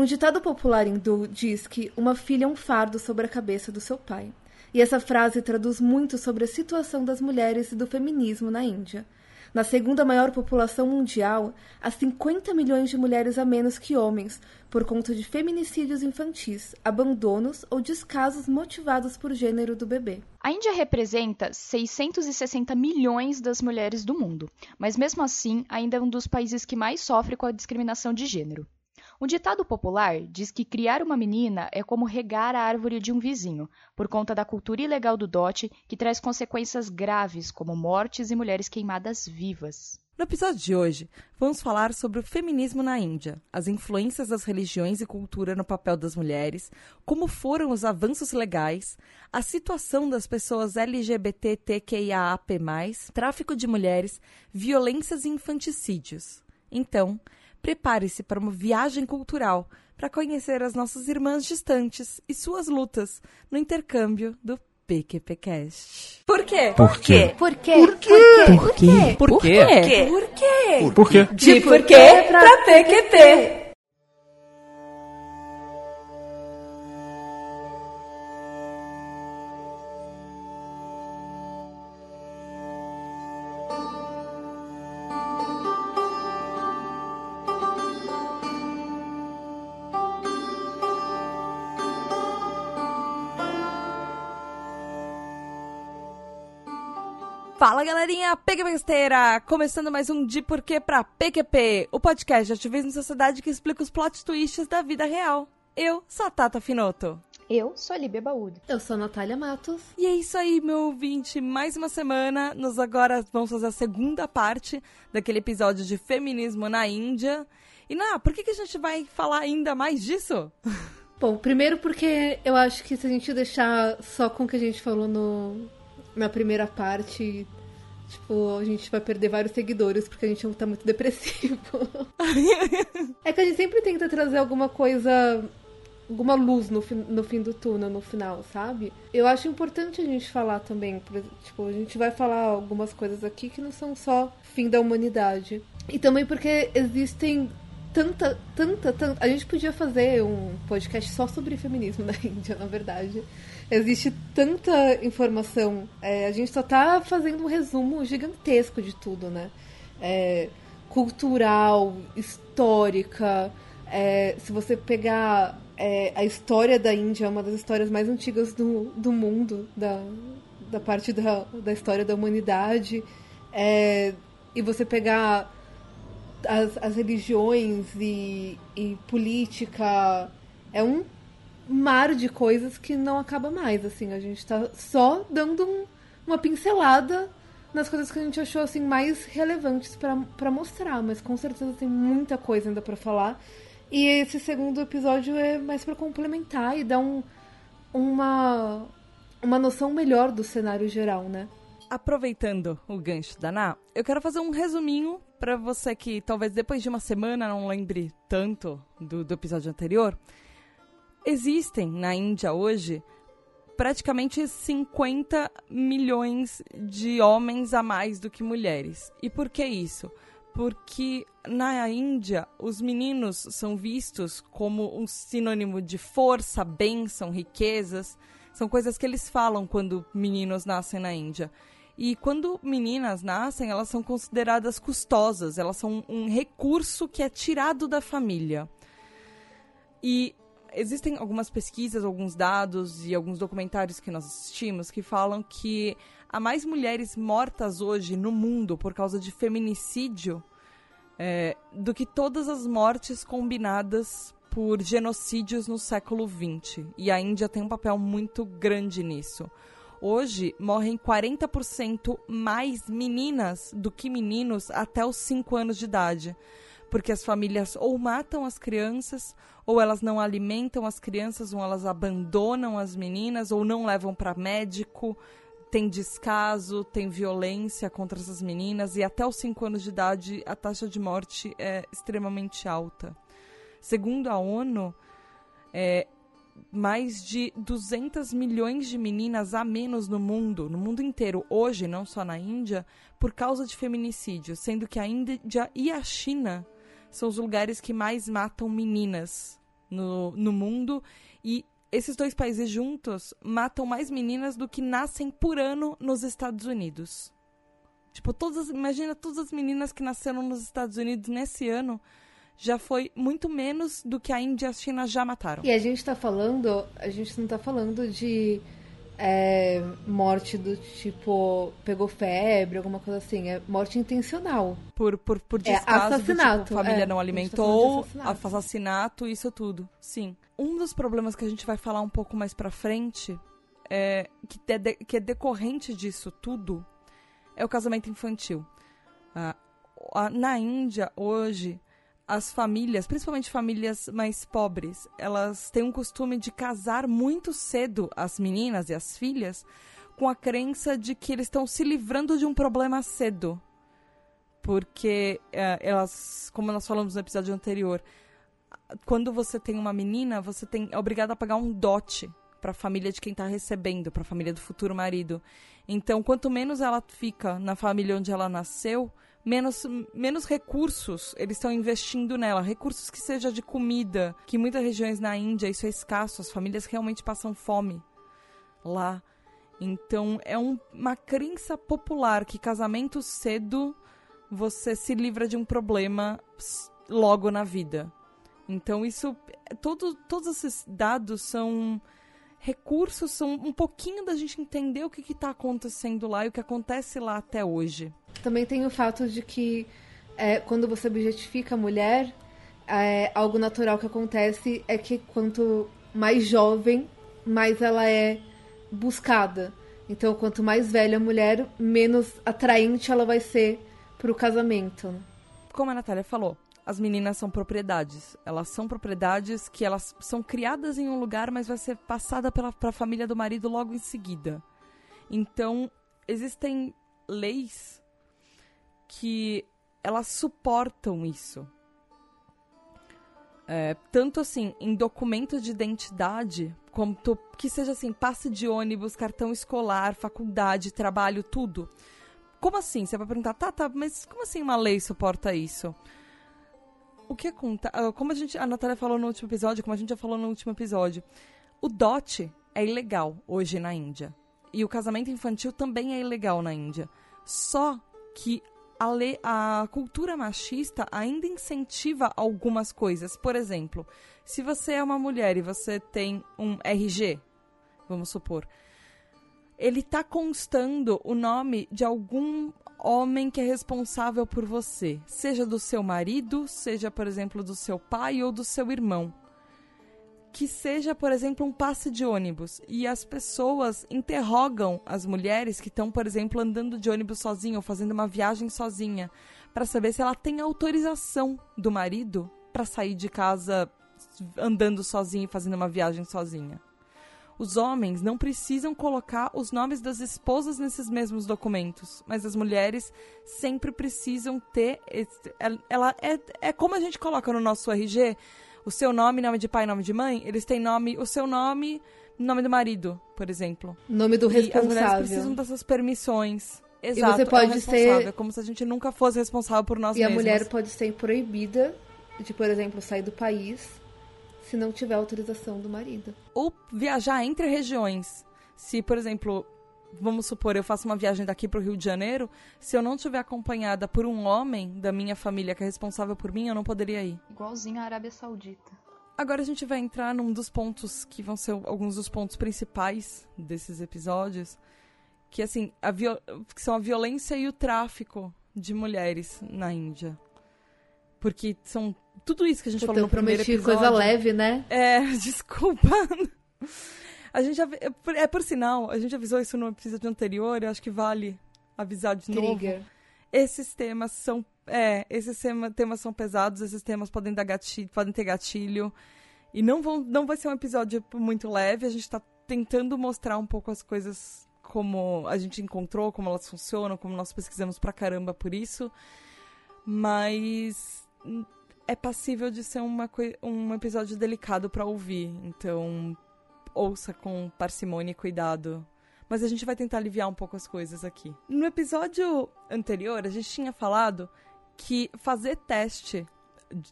Um ditado popular hindu diz que uma filha é um fardo sobre a cabeça do seu pai. E essa frase traduz muito sobre a situação das mulheres e do feminismo na Índia. Na segunda maior população mundial, há 50 milhões de mulheres a menos que homens, por conta de feminicídios infantis, abandonos ou descasos motivados por gênero do bebê. A Índia representa 660 milhões das mulheres do mundo, mas mesmo assim ainda é um dos países que mais sofre com a discriminação de gênero. Um ditado popular diz que criar uma menina é como regar a árvore de um vizinho, por conta da cultura ilegal do dote, que traz consequências graves, como mortes e mulheres queimadas vivas. No episódio de hoje, vamos falar sobre o feminismo na Índia, as influências das religiões e cultura no papel das mulheres, como foram os avanços legais, a situação das pessoas LGBTQIAAP+, tráfico de mulheres, violências e infanticídios. Então, prepare-se para uma viagem cultural para conhecer as nossas irmãs distantes e suas lutas no intercâmbio do PQPcast. Por quê? Por quê? Por quê? Por quê? Por quê? Por quê? Por quê? Por quê? De por quê pra PQP. Galerinha, PQPesteira! Começando mais um De Porquê pra PQP, o podcast de ativismo e sociedade que explica os plot twists da vida real. Eu sou a Tata Finoto. Eu sou a Líbia Baúdo. Eu sou a Natália Matos. E é isso aí, meu ouvinte. Mais uma semana. Nós agora vamos fazer a segunda parte daquele episódio de feminismo na Índia. E, Ná, por que, que a gente vai falar ainda mais disso? Bom, primeiro porque eu acho que se a gente deixar só com o que a gente falou no, na primeira parte, tipo, a gente vai perder vários seguidores porque a gente tá muito depressivo. é que a gente sempre tenta trazer alguma coisa, alguma luz no, fim- no fim do túnel, no final, sabe? Eu acho importante a gente falar também, tipo, a gente vai falar algumas coisas aqui que não são só fim da humanidade. E também porque existem tanta, tanta, tanta. A gente podia fazer um podcast só sobre feminismo na Índia, na verdade. Existe tanta informação. é, a gente só tá fazendo um resumo gigantesco de tudo, né? É, cultural, histórica. é, se você pegar é, a história da Índia, é uma das histórias mais antigas do, do mundo, da, da parte da, da história da humanidade. É, e você pegar as, as religiões e, e política. É um mar de coisas que não acaba mais, assim. A gente tá só dando um- uma pincelada nas coisas que a gente achou, assim, mais relevantes pra mostrar. Mas com certeza tem muita coisa ainda pra falar. E esse segundo episódio é mais pra complementar e dar um, uma, uma noção melhor do cenário geral, né? Aproveitando o gancho da Ná, eu quero fazer um resuminho pra você que talvez depois de uma semana não lembre tanto do, do episódio anterior. Existem na Índia hoje praticamente 50 milhões de homens a mais do que mulheres. E por que isso? Porque na Índia os meninos são vistos como um sinônimo de força, bênção, riquezas. São coisas que eles falam quando meninos nascem na Índia. E quando meninas nascem, elas são consideradas custosas, elas são um recurso que é tirado da família. E existem algumas pesquisas, alguns dados e alguns documentários que nós assistimos que falam que há mais mulheres mortas hoje no mundo por causa de feminicídio é, do que todas as mortes combinadas por genocídios no século XX. E a Índia tem um papel muito grande nisso. Hoje morrem 40% mais meninas do que meninos até os 5 anos de idade. Porque as famílias ou matam as crianças, ou elas não alimentam as crianças, ou elas abandonam as meninas, ou não levam para médico. Tem descaso, tem violência contra essas meninas, e até os 5 anos de idade a taxa de morte é extremamente alta. Segundo a ONU, é, mais de 200 milhões de meninas a menos no mundo, no mundo inteiro, hoje, não só na Índia, por causa de feminicídio, sendo que a Índia e a China são os lugares que mais matam meninas no, no mundo e esses dois países juntos matam mais meninas do que nascem por ano nos Estados Unidos. Tipo, todas, imagina todas as meninas que nasceram nos Estados Unidos nesse ano já foi muito menos do que a Índia e a China já mataram. E a gente tá falando, a gente não tá falando de é, morte do tipo pegou febre, alguma coisa assim. É morte intencional. Por, por, por É, descaso, assassinato, do tipo, família é, não tá alimentou, assassinato. assassinato, isso tudo. Sim. Um dos problemas que a gente vai falar um pouco mais pra frente, é, que, é de- que é decorrente disso tudo, é o casamento infantil. Ah, na Índia, hoje, as famílias, principalmente famílias mais pobres, elas têm um costume de casar muito cedo as meninas e as filhas com a crença de que eles estão se livrando de um problema cedo. Porque eh, elas, como nós falamos no episódio anterior, quando você tem uma menina, você tem, é obrigado a pagar um dote para a família de quem está recebendo, para a família do futuro marido. Então, quanto menos ela fica na família onde ela nasceu, menos, menos recursos eles estão investindo nela. Recursos que seja de comida, que em muitas regiões na Índia isso é escasso, as famílias realmente passam fome lá. Então, é um- uma crença popular que casamento cedo você se livra de um problema logo na vida. Então, isso. Todo, todos esses dados são recursos, são um pouquinho da gente entender o que está acontecendo lá e o que acontece lá até hoje. Também tem o fato de que é, quando você objetifica a mulher, é, algo natural que acontece é que quanto mais jovem, mais ela é buscada. Então, quanto mais velha a mulher, menos atraente ela vai ser pro casamento. Como a Natália falou, as meninas são propriedades. Elas são propriedades que elas são criadas em um lugar, mas vai ser passada pela pra família do marido logo em seguida. Então, existem leis que elas suportam isso. É, tanto assim, em documentos de identidade, quanto que seja assim, passe de ônibus, cartão escolar, faculdade, trabalho, tudo. Como assim? Você vai perguntar, tá, tá, mas como assim uma lei suporta isso? O que acontece? Como a gente, a Natália falou no último episódio, como a gente já falou no último episódio, o dote é ilegal hoje na Índia. E o casamento infantil também é ilegal na Índia. Só que a, lei, a cultura machista ainda incentiva algumas coisas. Por exemplo, se você é uma mulher e você tem um RG, vamos supor, ele tá constando o nome de algum homem que é responsável por você, seja do seu marido, seja, por exemplo, do seu pai ou do seu irmão. Que seja, por exemplo, um passe de ônibus e as pessoas interrogam as mulheres que estão, por exemplo, andando de ônibus sozinha ou fazendo uma viagem sozinha, para saber se ela tem autorização do marido para sair de casa andando sozinha e fazendo uma viagem sozinha. Os homens não precisam colocar os nomes das esposas nesses mesmos documentos, mas as mulheres sempre precisam ter. Ela é, é como a gente coloca no nosso RG o seu nome, nome de pai, nome de mãe. Eles têm nome, o seu nome, nome do marido, por exemplo. Nome do E as mulheres responsável. precisam dessas permissões. Exato. você é pode responsável, ser- É como se a gente nunca fosse responsável por nós E a mesmos. mulher pode ser proibida de, por exemplo, sair do país se não tiver autorização do marido. ou viajar entre regiões. Se, por exemplo, vamos supor, eu faço uma viagem daqui para o Rio de Janeiro, se eu não estiver acompanhada por um homem da minha família que é responsável por mim, eu não poderia ir. Igualzinho a Arábia Saudita. Agora a gente vai entrar num dos pontos que vão ser alguns dos pontos principais desses episódios, que assim, a que são a violência e o tráfico de mulheres na Índia. Porque são tudo isso que a gente Puta, falou eu no primeiro prometi episódio. coisa leve, né? É, desculpa. A gente é por, é por sinal, a gente avisou isso no episódio anterior, eu acho que vale avisar de novo. Trigger. Esses temas são, é, esses tema- temas são pesados, esses temas podem dar gatilho, podem ter gatilho e não vão, não vai ser um episódio muito leve, a gente tá tentando mostrar um pouco as coisas como a gente encontrou, como elas funcionam, como nós pesquisamos pra caramba por isso. Mas é passível de ser uma, um episódio delicado pra ouvir. Então, ouça com parcimônia e cuidado. Mas a gente vai tentar aliviar um pouco as coisas aqui. No episódio anterior, a gente tinha falado que fazer teste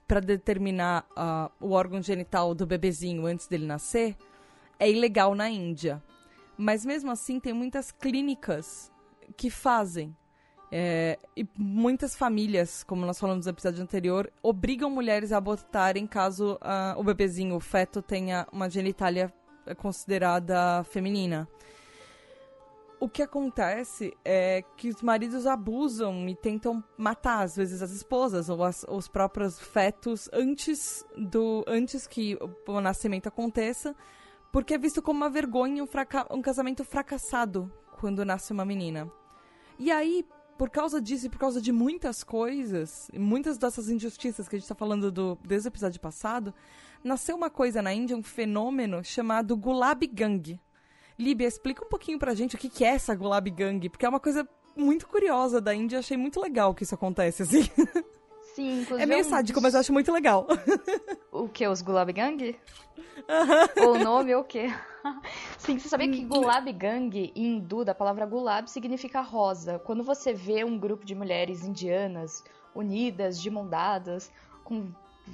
para determinar uh, o órgão genital do bebezinho antes dele nascer é ilegal na Índia. Mas mesmo assim, tem muitas clínicas que fazem. É, e muitas famílias, como nós falamos no episódio anterior, obrigam mulheres a abortarem caso uh, o bebezinho, o feto, tenha uma genitália considerada feminina. O que acontece é que os maridos abusam e tentam matar, às vezes, as esposas ou as, os próprios fetos antes, do, antes que o, nascimento aconteça, porque é visto como uma vergonha um, um casamento fracassado quando nasce uma menina. E aí, por causa disso e por causa de muitas coisas, muitas dessas injustiças que a gente está falando do, desde o episódio passado, nasceu uma coisa na Índia, um fenômeno chamado Gulab Gang. Líbia, explica um pouquinho pra gente o que, que é essa Gulab Gang, porque é uma coisa muito curiosa da Índia, achei muito legal que isso acontece, assim. Sim, inclusive. É meio sádico, mas eu acho muito legal. O que? Os Gulab Gang? o nome ou o quê? Sim, você sabia que Gulab Gang em hindu, da palavra Gulab, significa rosa. Quando você vê um grupo de mulheres indianas unidas, de mão dadas, com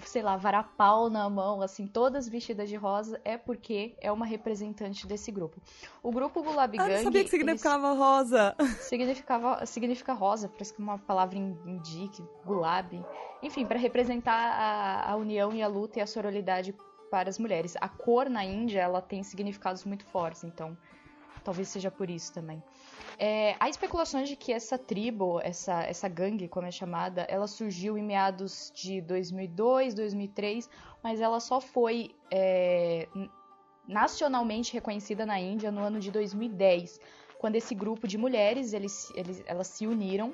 sei lá, varapau na mão, assim, todas vestidas de rosa, é porque é uma representante desse grupo. O grupo Gulab Gang... Ah, eu sabia que significava rosa. Significava, significa rosa, parece que uma palavra indique, Gulab. Enfim, para representar a, a união e a luta e a sororidade para as mulheres. A cor na Índia, ela tem significados muito fortes, então talvez seja por isso também. É, há especulações de que essa tribo, essa, essa gangue, como é chamada, ela surgiu em meados de 2002, 2003, mas ela só foi é, nacionalmente reconhecida na Índia no ano de 2010, quando esse grupo de mulheres eles, eles, elas se uniram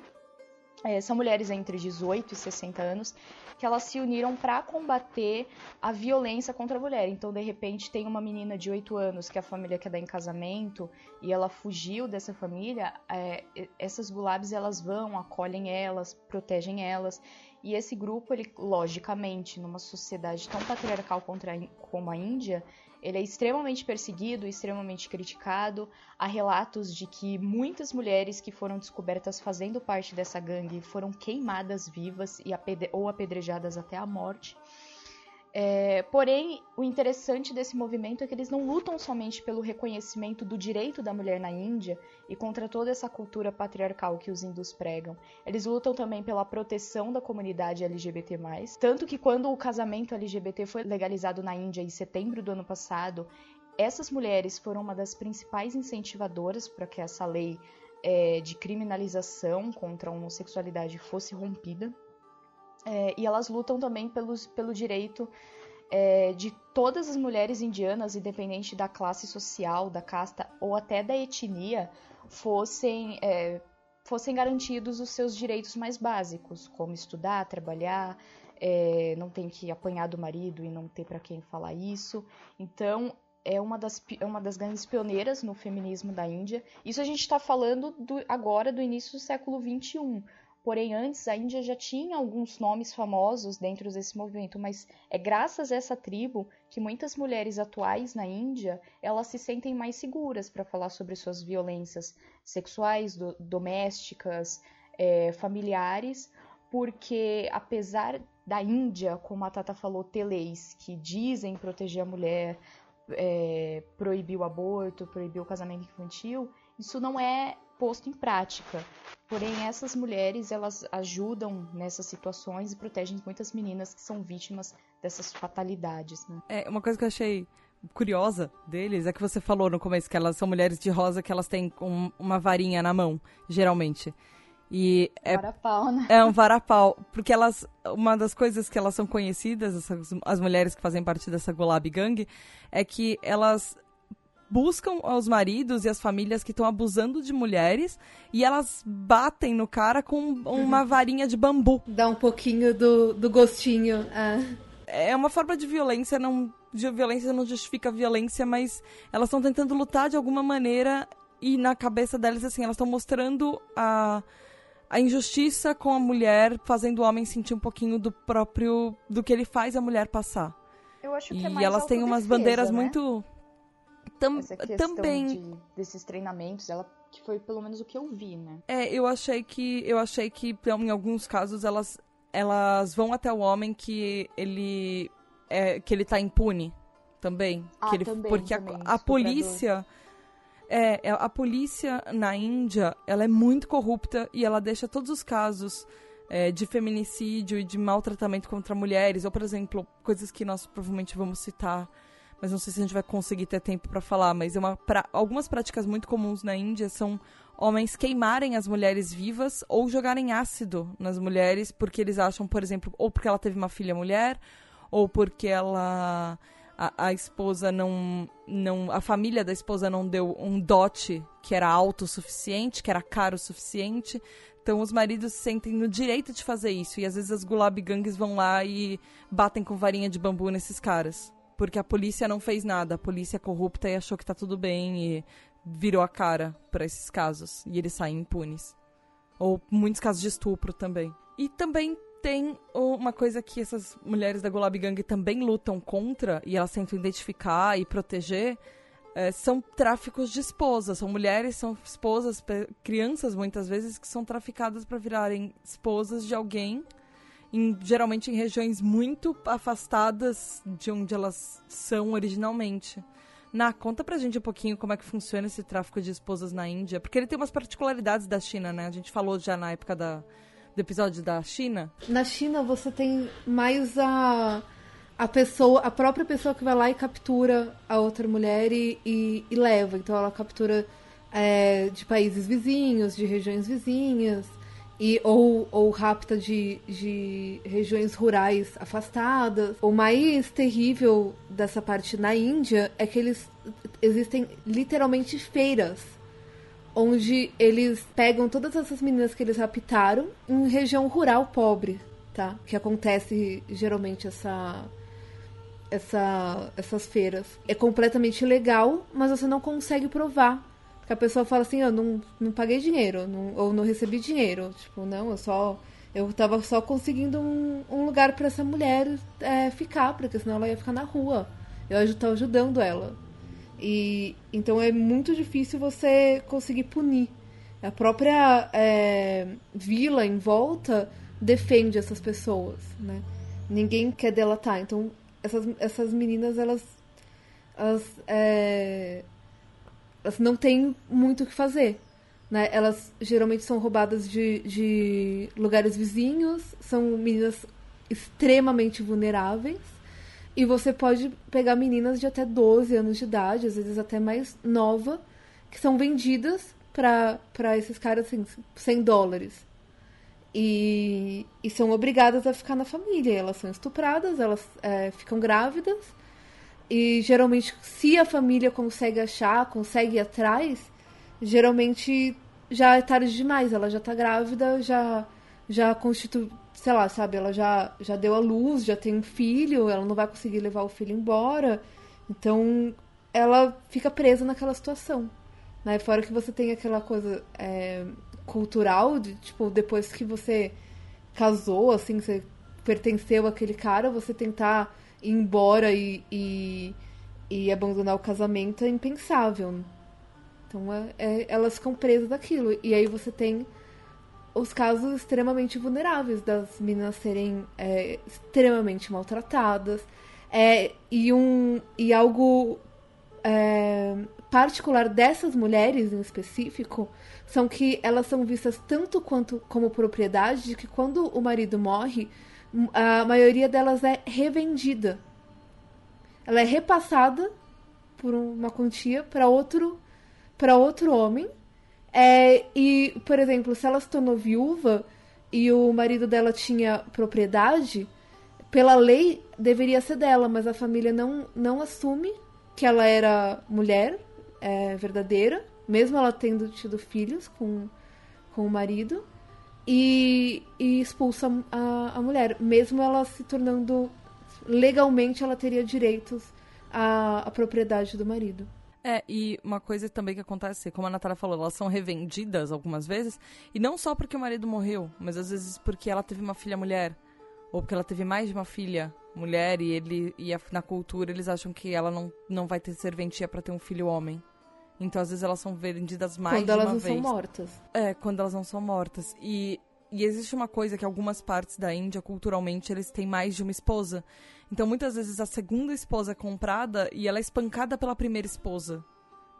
é, são mulheres entre 18 e 60 anos que elas se uniram para combater a violência contra a mulher. Então, de repente, tem uma menina de 8 anos que a família quer dar em casamento e ela fugiu dessa família. É, essas gulabs elas vão, acolhem elas, protegem elas. E esse grupo, ele, logicamente, numa sociedade tão patriarcal contra, como a Índia, ele é extremamente perseguido, extremamente criticado. Há relatos de que muitas mulheres que foram descobertas fazendo parte dessa gangue foram queimadas vivas e apedre ou apedrejadas até a morte. É, porém, o interessante desse movimento é que eles não lutam somente pelo reconhecimento do direito da mulher na Índia e contra toda essa cultura patriarcal que os hindus pregam. Eles lutam também pela proteção da comunidade LGBT+. Tanto que quando o casamento LGBT foi legalizado na Índia em setembro do ano passado, essas mulheres foram uma das principais incentivadoras para que essa lei é, de criminalização contra a homossexualidade fosse rompida. É, e elas lutam também pelos, pelo direito é, de todas as mulheres indianas, independente da classe social, da casta ou até da etnia, fossem, é, fossem garantidos os seus direitos mais básicos, como estudar, trabalhar, é, não ter que apanhar do marido e não ter para quem falar isso. Então, é uma das, é uma das grandes pioneiras no feminismo da Índia. Isso a gente está falando do, agora do início do século XXI. Porém, antes a Índia já tinha alguns nomes famosos dentro desse movimento, mas é graças a essa tribo que muitas mulheres atuais na Índia elas se sentem mais seguras para falar sobre suas violências sexuais, do, domésticas, é, familiares, porque apesar da Índia, como a Tata falou, ter leis que dizem proteger a mulher, é, proibir o aborto, proibir o casamento infantil, isso não é posto em prática. Porém, essas mulheres, elas ajudam nessas situações e protegem muitas meninas que são vítimas dessas fatalidades, né? É, uma coisa que eu achei curiosa deles é que você falou no começo que elas são mulheres de rosa que elas têm um, uma varinha na mão, geralmente. E é, varapau, né? é um varapau, porque elas, uma das coisas que elas são conhecidas, essas, as mulheres que fazem parte dessa Gulab Gang, é que elas buscam os maridos e as famílias que estão abusando de mulheres e elas batem no cara com uma varinha de bambu. Dá um pouquinho do, do gostinho. Ah. É uma forma de violência, não. De violência não justifica a violência, mas elas estão tentando lutar de alguma maneira e na cabeça delas, assim, elas estão mostrando a, a injustiça com a mulher, fazendo o homem sentir um pouquinho do próprio. do que ele faz a mulher passar. Eu acho que e é mais elas têm umas bandeiras né? muito Tam, Essa também de, desses treinamentos, ela que foi pelo menos o que eu vi, né? É, eu achei que eu achei que em alguns casos elas elas vão até o homem que ele é, que ele tá impune também, Ah, que ele, também, porque a- também, a, estuprador. polícia é, é, a polícia na Índia, ela é muito corrupta e ela deixa todos os casos é, de feminicídio e de maltratamento contra mulheres, ou por exemplo, coisas que nós provavelmente vamos citar, mas não sei se a gente vai conseguir ter tempo pra falar, mas é uma pra- algumas práticas muito comuns na Índia são homens queimarem as mulheres vivas ou jogarem ácido nas mulheres porque eles acham, por exemplo, ou porque ela teve uma filha mulher, ou porque ela a, a esposa não não a família da esposa não deu um dote que era alto o suficiente, que era caro o suficiente. Então os maridos se sentem no direito de fazer isso e às vezes as gulab gangues vão lá e batem com varinha de bambu nesses caras, porque a polícia não fez nada, a polícia é corrupta e achou que tá tudo bem e virou a cara pra esses casos e eles saem impunes. Ou muitos casos de estupro também. E também tem uma coisa que essas mulheres da Gulab Gang também lutam contra e elas tentam identificar e proteger. é, são tráficos de esposas. São mulheres, são esposas, crianças muitas vezes, que são traficadas para virarem esposas de alguém, em- geralmente em regiões muito afastadas de onde elas são originalmente. Na, conta pra gente um pouquinho como é que funciona esse tráfico de esposas na Índia, porque ele tem umas particularidades da China, né? A gente falou já na época da, do episódio da China. Na China você tem mais a, a pessoa, a própria pessoa que vai lá e captura a outra mulher e, e, e leva. Então ela captura é, de países vizinhos, de regiões vizinhas, e, ou, ou rapta de, de regiões rurais afastadas. O mais terrível dessa parte na Índia é que eles existem literalmente feiras onde eles pegam todas essas meninas que eles raptaram em região rural pobre, tá? Que acontece geralmente essa essa essas feiras. É completamente legal, mas você não consegue provar. A pessoa fala assim, eu não, não paguei dinheiro, não- ou não recebi dinheiro. Tipo, não, eu só eu tava só conseguindo um, um lugar pra essa mulher é, ficar, porque senão ela ia ficar na rua. Eu tava ajudando ela. E então é muito difícil você conseguir punir. A própria é, vila em volta defende essas pessoas, né? Ninguém quer delatar. Então essas, essas meninas elas elas, é, elas não têm muito o que fazer. Né? Elas geralmente são roubadas de, de lugares vizinhos, são meninas extremamente vulneráveis. E você pode pegar meninas de até 12 anos de idade, às vezes até mais nova, que são vendidas para esses caras assim, 100 dólares. E, e são obrigadas a ficar na família. Elas são estupradas, elas é, ficam grávidas. E geralmente, se a família consegue achar, consegue ir atrás, geralmente já é tarde demais. Ela já tá grávida, já, já constitui, sei lá, sabe? Ela já, já deu a luz, já tem um filho, ela não vai conseguir levar o filho embora. Então, ela fica presa naquela situação. Né? Fora que você tem aquela coisa é, cultural, de, tipo, depois que você casou, assim, você pertenceu àquele cara, você tentar ir embora e, e, e abandonar o casamento é impensável. Então é, é, elas ficam presas daquilo. E aí você tem os casos extremamente vulneráveis das meninas serem é, extremamente maltratadas. É, e, um, e algo é, particular dessas mulheres em específico são que elas são vistas tanto quanto como propriedade de que quando o marido morre, a maioria delas é revendida. Ela é repassada por uma quantia para outro para outro homem. É, e, por exemplo, se ela se tornou viúva e o marido dela tinha propriedade, pela lei deveria ser dela, mas a família não, não assume que ela era mulher é, verdadeira, mesmo ela tendo tido filhos com, com o marido, e, e expulsa a, a mulher, mesmo ela se tornando legalmente ela teria direitos à, à propriedade do marido. É, e uma coisa também que acontece, como a Natália falou, elas são revendidas algumas vezes, e não só porque o marido morreu, mas às vezes porque ela teve uma filha mulher, ou porque ela teve mais de uma filha mulher, e ele e a, na cultura eles acham que ela não, não vai ter serventia para ter um filho homem. Então às vezes elas são vendidas mais Quando de elas uma não vez. são mortas. É, quando elas não são mortas. E E existe uma coisa que algumas partes da Índia, culturalmente, eles têm mais de uma esposa. Então, muitas vezes, a segunda esposa é comprada e ela é espancada pela primeira esposa.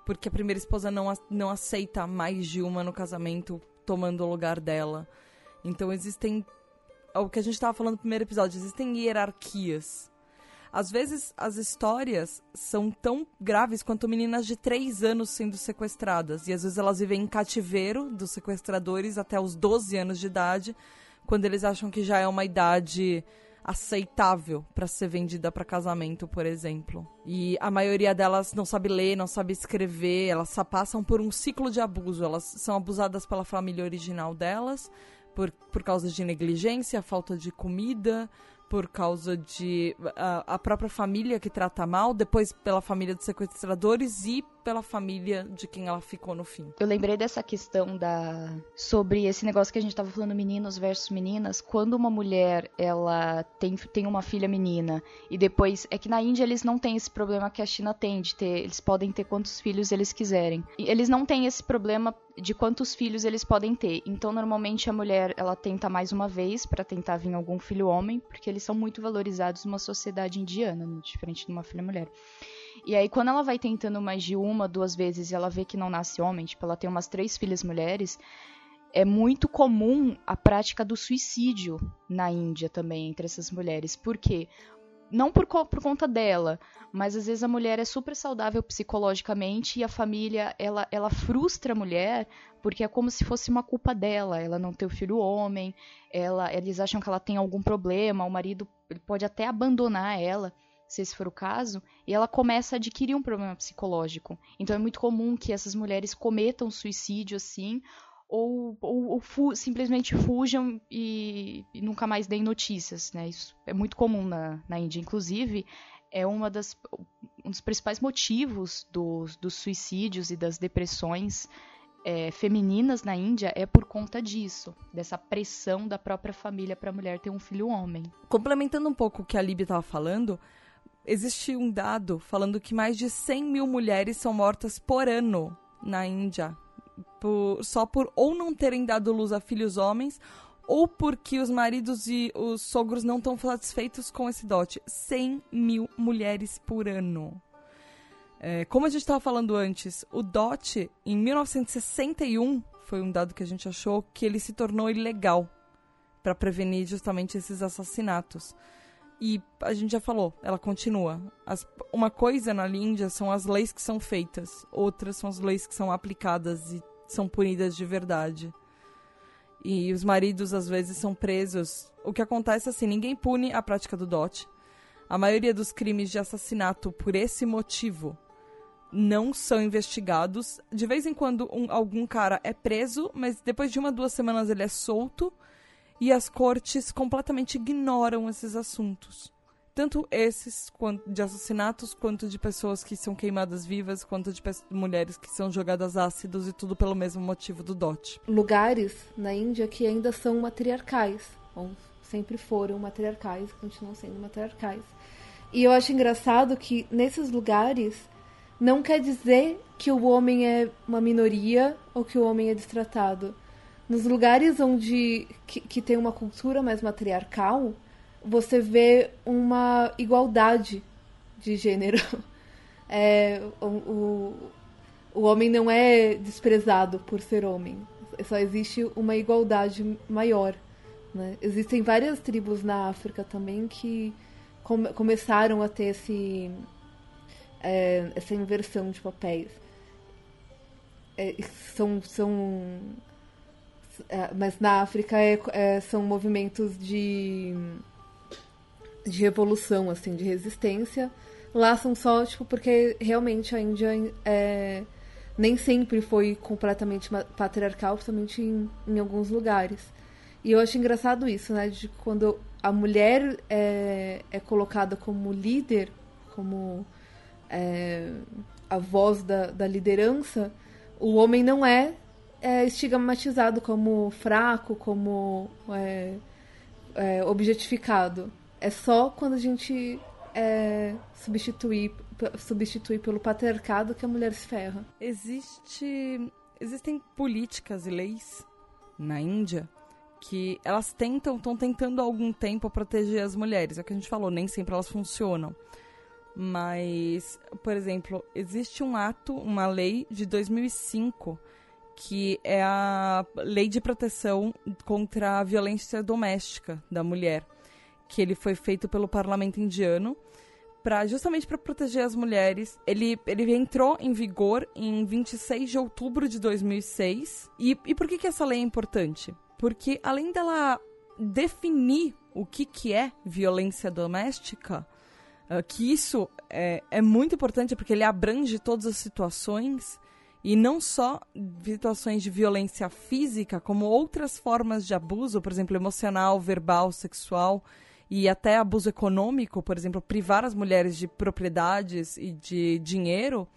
Porque a primeira esposa não, não aceita mais de uma no casamento tomando o lugar dela. Então, existem. O que a gente estava falando no primeiro episódio, existem hierarquias. Às vezes, as histórias são tão graves quanto meninas de 3 anos sendo sequestradas. E às vezes elas vivem em cativeiro dos sequestradores até os 12 anos de idade, quando eles acham que já é uma idade aceitável para ser vendida para casamento, por exemplo. E a maioria delas não sabe ler, não sabe escrever, elas passam por um ciclo de abuso. Elas são abusadas pela família original delas por, por causa de negligência, falta de comida, por causa de a, a, própria família que trata mal, depois pela família dos sequestradores e pela família de quem ela ficou no fim. Eu lembrei dessa questão da sobre esse negócio que a gente estava falando meninos versus meninas, quando uma mulher ela tem, tem uma filha menina e depois é que na Índia eles não têm esse problema que a China tem de ter, eles podem ter quantos filhos eles quiserem. E eles não têm esse problema de quantos filhos eles podem ter. Então normalmente a mulher ela tenta mais uma vez para tentar vir algum filho homem, porque eles são muito valorizados numa sociedade indiana, diferente de uma filha mulher. E aí, quando ela vai tentando mais de uma, duas vezes e ela vê que não nasce homem, tipo, ela tem umas três filhas mulheres, é muito comum a prática do suicídio na Índia também, entre essas mulheres. Por quê? Não por, por conta dela, mas às vezes a mulher é super saudável psicologicamente e a família, ela, ela frustra a mulher porque é como se fosse uma culpa dela, ela não ter o filho homem, ela, eles acham que ela tem algum problema, o marido pode até abandonar ela se esse for o caso, e ela começa a adquirir um problema psicológico. Então é muito comum que essas mulheres cometam suicídio assim, ou, ou, ou fu simplesmente fujam e, e, nunca mais deem notícias, né? Isso é muito comum na, na Índia. Inclusive, é uma das, um dos principais motivos dos, suicídios e das depressões é, femininas na Índia é por conta disso, dessa pressão da própria família para a mulher ter um filho homem. Complementando um pouco o que a Libby estava falando, existe um dado falando que mais de 100 mil mulheres são mortas por ano na Índia. Por, só por ou não terem dado luz a filhos homens ou porque os maridos e os sogros não estão satisfeitos com esse dote. 100 mil mulheres por ano. É, como a gente estava falando antes, o dote, em 1961, foi um dado que a gente achou que ele se tornou ilegal para prevenir justamente esses assassinatos. E a gente já falou, ela continua. As, uma coisa na Índia são as leis que são feitas, outras são as leis que são aplicadas e são punidas de verdade. E os maridos às vezes são presos. O que acontece é assim, ninguém pune a prática do dote. A maioria dos crimes de assassinato por esse motivo não são investigados. De vez em quando um, algum cara é preso, mas depois de uma duas semanas ele é solto e as cortes completamente ignoram esses assuntos. Tanto esses de assassinatos, quanto de pessoas que são queimadas vivas, quanto de mulheres que são jogadas ácidos e tudo pelo mesmo motivo do dote. Lugares na Índia que ainda são matriarcais, ou sempre foram matriarcais, continuam sendo matriarcais. E eu acho engraçado que nesses lugares não quer dizer que o homem é uma minoria ou que o homem é destratado nos lugares onde que, que tem uma cultura mais matriarcal, você vê uma igualdade de gênero. É, o, o, homem não é desprezado por ser homem. Só existe uma igualdade maior. Né? Existem várias tribos na África também que come, começaram a ter esse, é, essa inversão de papéis. É, são, são é, mas na África é, é, são movimentos de, de revolução, assim, de resistência. Lá são só, tipo, porque realmente a Índia é, nem sempre foi completamente patriarcal, principalmente em, em alguns lugares. E eu acho engraçado isso, né? De quando a mulher é, é colocada como líder, como é, a voz da, da liderança, o homem não é é estigmatizado como fraco, como é, é, objetificado. É só quando a gente é, substituir, substituir pelo patriarcado que a mulher se ferra. Existe, existem políticas e leis na Índia que elas tentam, estão tentando há algum tempo proteger as mulheres. É o que a gente falou, nem sempre elas funcionam. Mas, por exemplo, existe um ato, uma lei de 2005 que é a Lei de Proteção contra a Violência Doméstica da Mulher, que ele foi feito pelo parlamento indiano para justamente para proteger as mulheres. Ele, ele entrou em vigor em 26 de outubro de 2006. E, e por que, que essa lei é importante? Porque além dela definir o que, que é violência doméstica, uh, que isso é, é muito importante porque ele abrange todas as situações, e não só situações de violência física, como outras formas de abuso, por exemplo, emocional, verbal, sexual e até abuso econômico, por exemplo, privar as mulheres de propriedades e de dinheiro,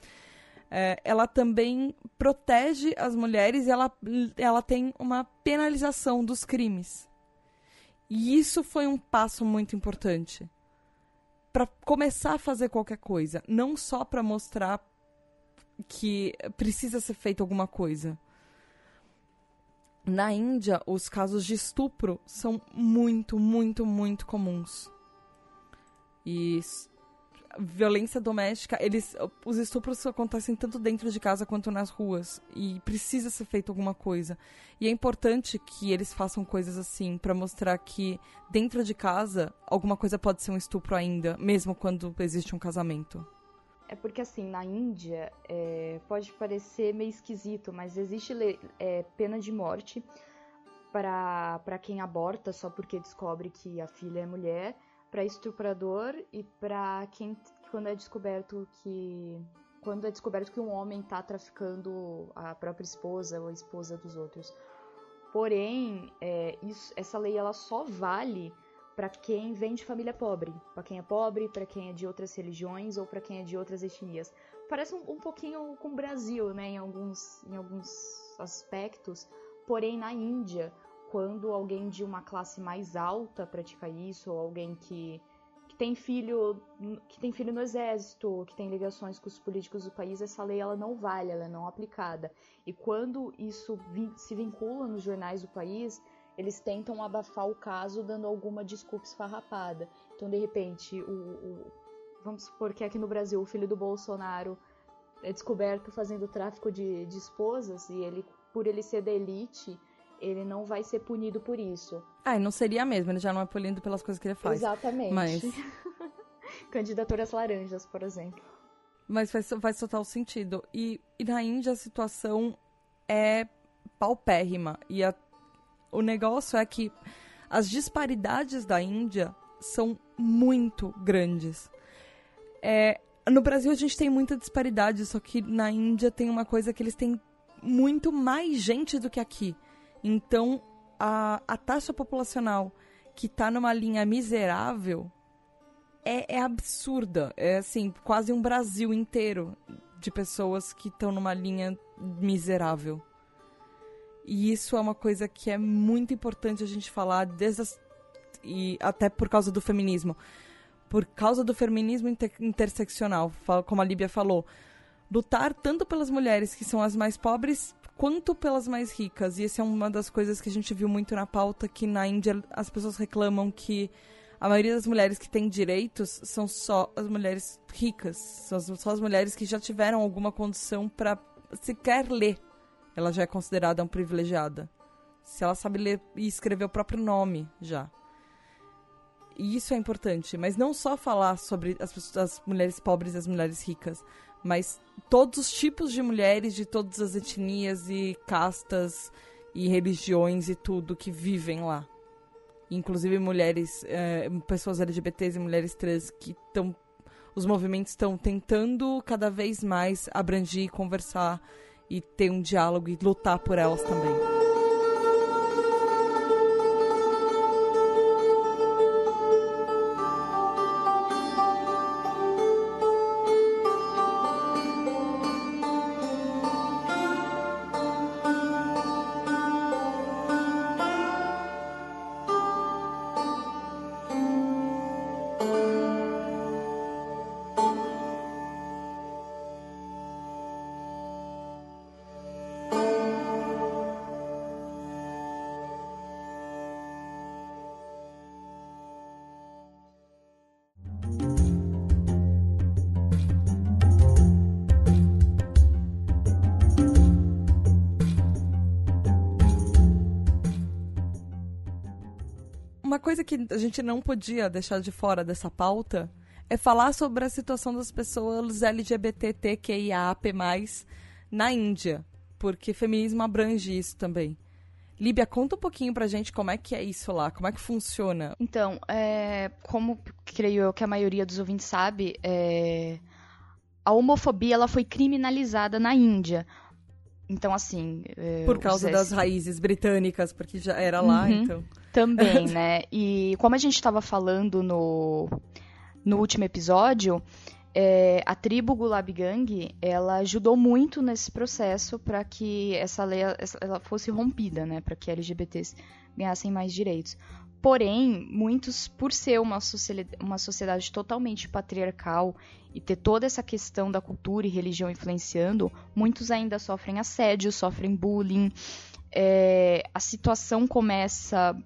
é, ela também protege as mulheres e ela, ela tem uma penalização dos crimes. E isso foi um passo muito importante para começar a fazer qualquer coisa, não só para mostrar que precisa ser feita alguma coisa. Na Índia, os casos de estupro são muito, muito, muito comuns. E violência doméstica, eles, os estupros acontecem tanto dentro de casa quanto nas ruas e precisa ser feito alguma coisa. E é importante que eles façam coisas assim para mostrar que dentro de casa alguma coisa pode ser um estupro ainda, mesmo quando existe um casamento. É porque, assim, na Índia, é, pode parecer meio esquisito, mas existe é, pena de morte para quem aborta só porque descobre que a filha é mulher, para estuprador e para quem, quando é descoberto que. Quando é descoberto que um homem está traficando a própria esposa ou a esposa dos outros. Porém, é, isso, essa lei ela só vale para quem vem de família pobre, para quem é pobre, para quem é de outras religiões ou para quem é de outras etnias. Parece um, um, pouquinho com o Brasil, né, em alguns, em alguns aspectos. Porém, na Índia, quando alguém de uma classe mais alta pratica isso, ou alguém que, que tem filho que tem filho no exército, que tem ligações com os políticos do país, essa lei ela não vale, ela é não aplicada. E quando isso se vincula nos jornais do país, eles tentam abafar o caso dando alguma desculpa esfarrapada. Então, de repente, o, o, vamos supor que aqui no Brasil o filho do Bolsonaro é descoberto fazendo tráfico de, de esposas e ele, por ele ser da elite, ele não vai ser punido por isso. Ah, e não seria mesmo, ele já não é punido pelas coisas que ele faz. Exatamente. Mas... Candidaturas laranjas, por exemplo. Mas faz, faz total sentido. E, e na Índia a situação é paupérrima. E a, o negócio é que as disparidades da Índia são muito grandes. É, no Brasil a gente tem muita disparidade, só que na Índia tem uma coisa que eles têm muito mais gente do que aqui. Então a, a taxa populacional que está numa linha miserável é, é, absurda. É assim, quase um Brasil inteiro de pessoas que estão numa linha miserável. E isso é uma coisa que é muito importante a gente falar, desde as, e até por causa do feminismo. Por causa do feminismo inter, interseccional, como a Líbia falou. Lutar tanto pelas mulheres que são as mais pobres, quanto pelas mais ricas. E essa é uma das coisas que a gente viu muito na pauta, que na Índia as pessoas reclamam que a maioria das mulheres que têm direitos são só as mulheres ricas. São só as mulheres que já tiveram alguma condição para sequer ler ela já é considerada um privilegiada. Se ela sabe ler e escrever o próprio nome já. E isso é importante, mas não só falar sobre as, pessoas, as mulheres pobres e as mulheres ricas, mas todos os tipos de mulheres de todas as etnias e castas e religiões e tudo que vivem lá. Inclusive mulheres, é, pessoas LGBTs e mulheres trans que estão. Os movimentos estão tentando cada vez mais abranger e conversar e ter um diálogo e lutar por elas também. Coisa que a gente não podia deixar de fora dessa pauta é falar sobre a situação das pessoas LGBTQIAP+, na Índia, porque feminismo abrange isso também. Líbia, conta um pouquinho pra gente como é que é isso lá, como é que funciona. Então, é, como creio eu que a maioria dos ouvintes sabe, é, a homofobia ela foi criminalizada na Índia. Então, assim. É, Por causa das raízes britânicas, porque já era lá, uhum, então. Também, né? E como a gente estava falando no, no último episódio, é, a tribo Gulab Gang, ela ajudou muito nesse processo para que essa lei ela fosse rompida, né, para que LGBTs ganhassem mais direitos. Porém, muitos, por ser uma, uma sociedade totalmente patriarcal e ter toda essa questão da cultura e religião influenciando, muitos ainda sofrem assédio, sofrem bullying. É, a situação começa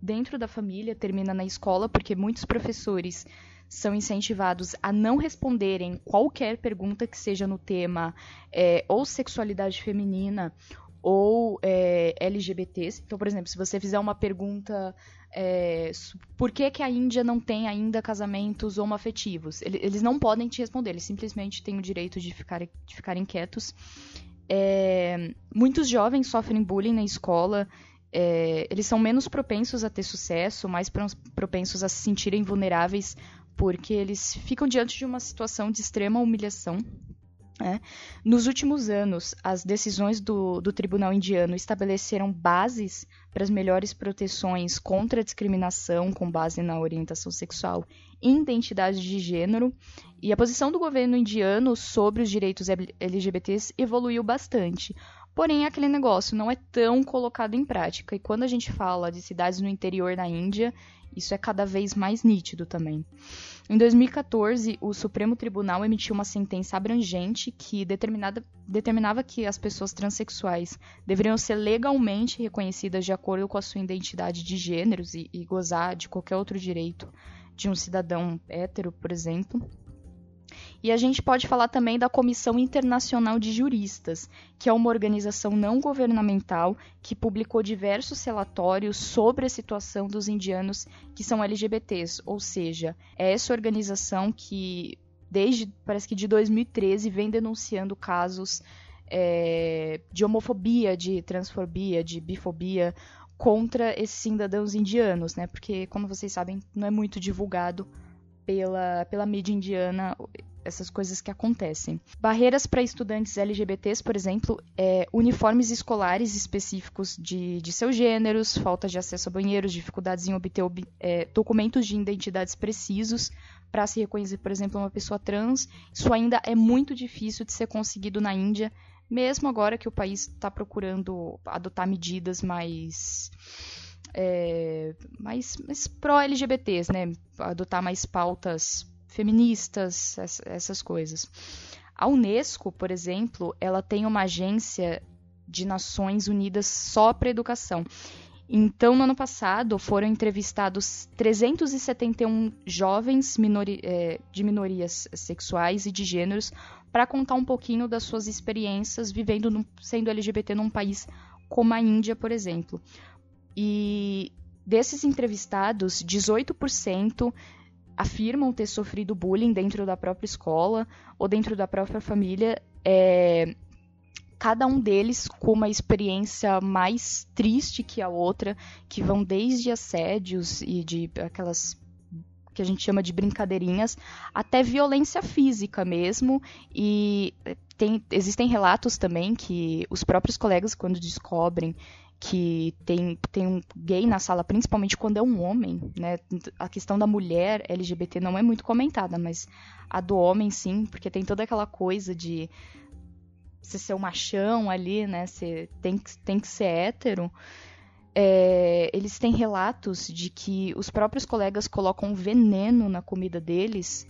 dentro da família, termina na escola, porque muitos professores são incentivados a não responderem qualquer pergunta que seja no tema é, ou sexualidade feminina ou é, LGBTs. Então, por exemplo, se você fizer uma pergunta é, por que, que a Índia não tem ainda casamentos homoafetivos, eles não podem te responder, eles simplesmente têm o direito de, ficar, de ficarem quietos. É, muitos jovens sofrem bullying na escola. É, eles são menos propensos a ter sucesso, mais propensos a se sentirem vulneráveis porque eles ficam diante de uma situação de extrema humilhação. Né? Nos últimos anos, as decisões do, do tribunal indiano estabeleceram bases para as melhores proteções contra a discriminação com base na orientação sexual identidade de gênero, e a posição do governo indiano sobre os direitos LGBTs evoluiu bastante. Porém, aquele negócio não é tão colocado em prática, e quando a gente fala de cidades no interior da Índia, isso é cada vez mais nítido também. Em 2014, o Supremo Tribunal emitiu uma sentença abrangente que determinava que as pessoas transexuais deveriam ser legalmente reconhecidas de acordo com a sua identidade de gêneros e, e gozar de qualquer outro direito de um cidadão hétero, por exemplo. E a gente pode falar também da Comissão Internacional de Juristas, que é uma organização não governamental que publicou diversos relatórios sobre a situação dos indianos que são LGBTs, ou seja, é essa organização que desde parece que de 2013 vem denunciando casos é, de homofobia, de transfobia, de bifobia contra esses cidadãos indianos, né? Porque, como vocês sabem, não é muito divulgado pela, pela mídia indiana essas coisas que acontecem. Barreiras para estudantes LGBTs, por exemplo, é, uniformes escolares específicos de, de seus gêneros, falta de acesso a banheiros, dificuldades em obter é, documentos de identidades precisos para se reconhecer, por exemplo, uma pessoa trans. Isso ainda é muito difícil de ser conseguido na Índia, mesmo agora que o país está procurando adotar medidas mais é, mais, mais pró-LGBTs, né? Adotar mais pautas feministas, essas coisas. A Unesco, por exemplo, ela tem uma agência de Nações Unidas só para educação. Então, no ano passado, foram entrevistados 371 jovens minori é, de minorias sexuais e de gêneros para contar um pouquinho das suas experiências vivendo, no, sendo LGBT num país como a Índia, por exemplo. E desses entrevistados, 18% afirmam ter sofrido bullying dentro da própria escola ou dentro da própria família. É, cada um deles com uma experiência mais triste que a outra, que vão desde assédios e de aquelas que a gente chama de brincadeirinhas, até violência física mesmo. E tem, existem relatos também que os próprios colegas, quando descobrem que tem, tem um gay na sala, principalmente quando é um homem, né? A questão da mulher LGBT não é muito comentada, mas a do homem sim, porque tem toda aquela coisa de você ser o machão ali, né? Você tem, tem que ser hétero. É, eles têm relatos de que os próprios colegas colocam veneno na comida deles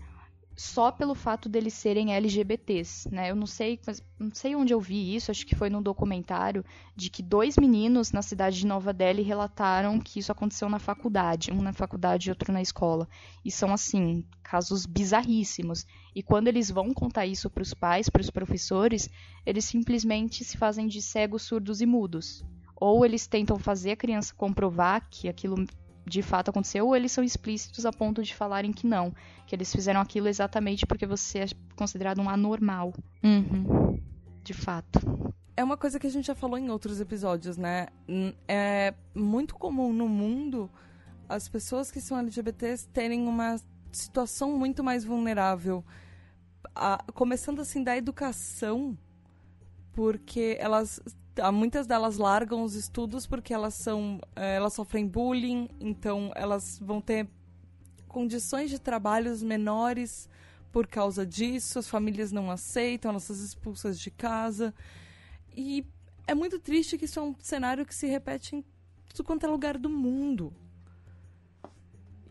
só pelo fato deles serem LGBTs, né? Eu não sei, não sei onde eu vi isso, acho que foi num documentário de que dois meninos na cidade de Nova Delhi relataram que isso aconteceu na faculdade, um na faculdade e outro na escola. E são assim, casos bizarríssimos. E quando eles vão contar isso para os pais, para os professores, eles simplesmente se fazem de cegos, surdos e mudos. Ou eles tentam fazer a criança comprovar que aquilo de fato aconteceu ou eles são explícitos a ponto de falarem que não, que eles fizeram aquilo exatamente porque você é considerado um anormal. Uhum. De fato. É uma coisa que a gente já falou em outros episódios, né? É muito comum no mundo as pessoas que são LGBTs terem uma situação muito mais vulnerável. A, começando assim da educação, porque elas muitas delas largam os estudos porque elas são eh, elas sofrem bullying então elas vão ter condições de trabalhos menores por causa disso as famílias não aceitam elas são expulsas de casa e é muito triste que isso é um cenário que se repete em tudo quanto é lugar do mundo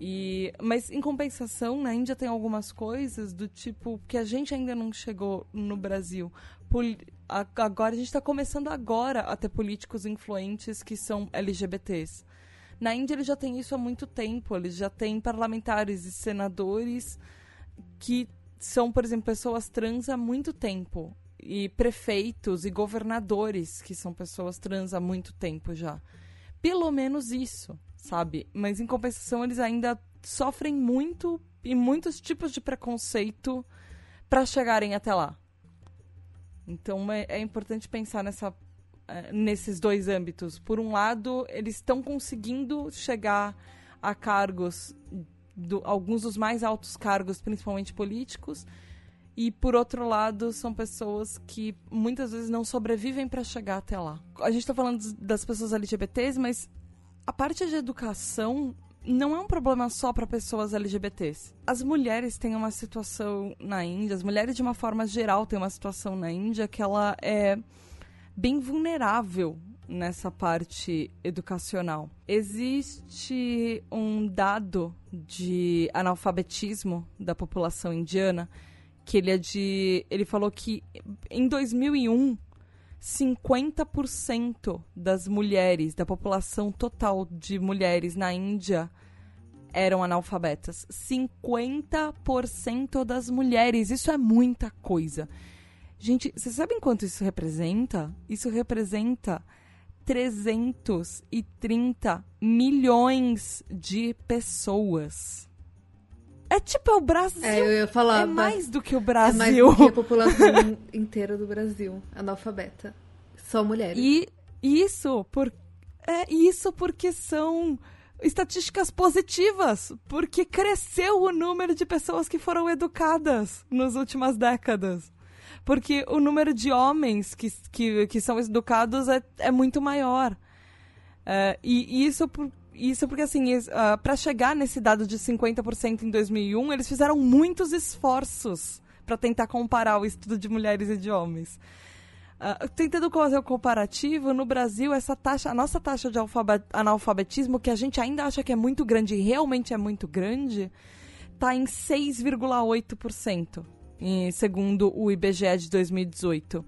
e, mas em compensação, na Índia tem algumas coisas do tipo que a gente ainda não chegou no Brasil. Poli agora a gente está começando agora a ter políticos influentes que são LGBTs. Na Índia eles já têm isso há muito tempo. Eles já têm parlamentares e senadores que são, por exemplo, pessoas trans há muito tempo. E prefeitos e governadores que são pessoas trans há muito tempo já. Pelo menos isso sabe? Mas em compensação, eles ainda sofrem muito e muitos tipos de preconceito para chegarem até lá. Então é, é importante pensar nessa, é, nesses dois âmbitos. Por um lado, eles estão conseguindo chegar a cargos, do, alguns dos mais altos cargos, principalmente políticos, e por outro lado, são pessoas que muitas vezes não sobrevivem para chegar até lá. A gente está falando das pessoas LGBTs, mas a parte de educação não é um problema só para pessoas LGBTs. As mulheres têm uma situação na Índia, as mulheres de uma forma geral têm uma situação na Índia que ela é bem vulnerável nessa parte educacional. Existe um dado de analfabetismo da população indiana que ele é de, ele falou que em 2001 50% das mulheres, da população total de mulheres na Índia eram analfabetas. 50% das mulheres. Isso é muita coisa. Gente, vocês sabem quanto isso representa? Isso representa 330 milhões de pessoas. É tipo é o Brasil. É, eu ia falar. É mais do que o Brasil. É mais do que a população inteira do Brasil, analfabeta. Só mulheres. E isso por é isso porque são estatísticas positivas, porque cresceu o número de pessoas que foram educadas nas últimas décadas. Porque o número de homens que, que, que são educados é, é muito maior. É, e isso por, isso porque, assim, uh, ah, para chegar nesse dado de 50% em 2001, eles fizeram muitos esforços para tentar comparar o estudo de mulheres e de homens. Uh, tentando fazer o comparativo, no Brasil, essa taxa, a nossa taxa de analfabetismo, que a gente ainda acha que é muito grande e realmente é muito grande, está em 6,8%, segundo o IBGE de 2018,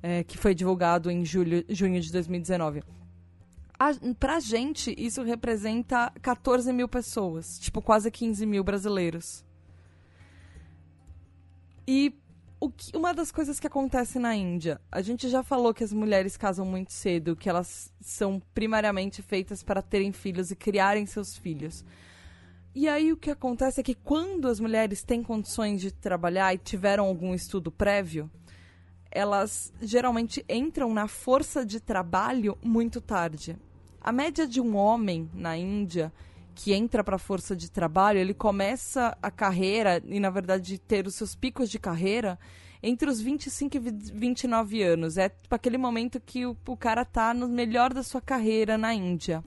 é, que foi divulgado em julho, junho de 2019 a, pra gente, isso representa 14 mil pessoas. Tipo, quase 15 mil brasileiros. E que, uma das coisas que acontece na Índia, a gente já falou que as mulheres casam muito cedo, que elas são primariamente feitas para terem filhos e criarem seus filhos. E aí o que acontece é que quando as mulheres têm condições de trabalhar e tiveram algum estudo prévio, elas geralmente entram na força de trabalho muito tarde. A média de um homem na Índia que entra para a força de trabalho, ele começa a carreira e, na verdade, ter os seus picos de carreira entre os 25 e 29 anos. É tipo, aquele momento que o, o cara tá no melhor da sua carreira na Índia.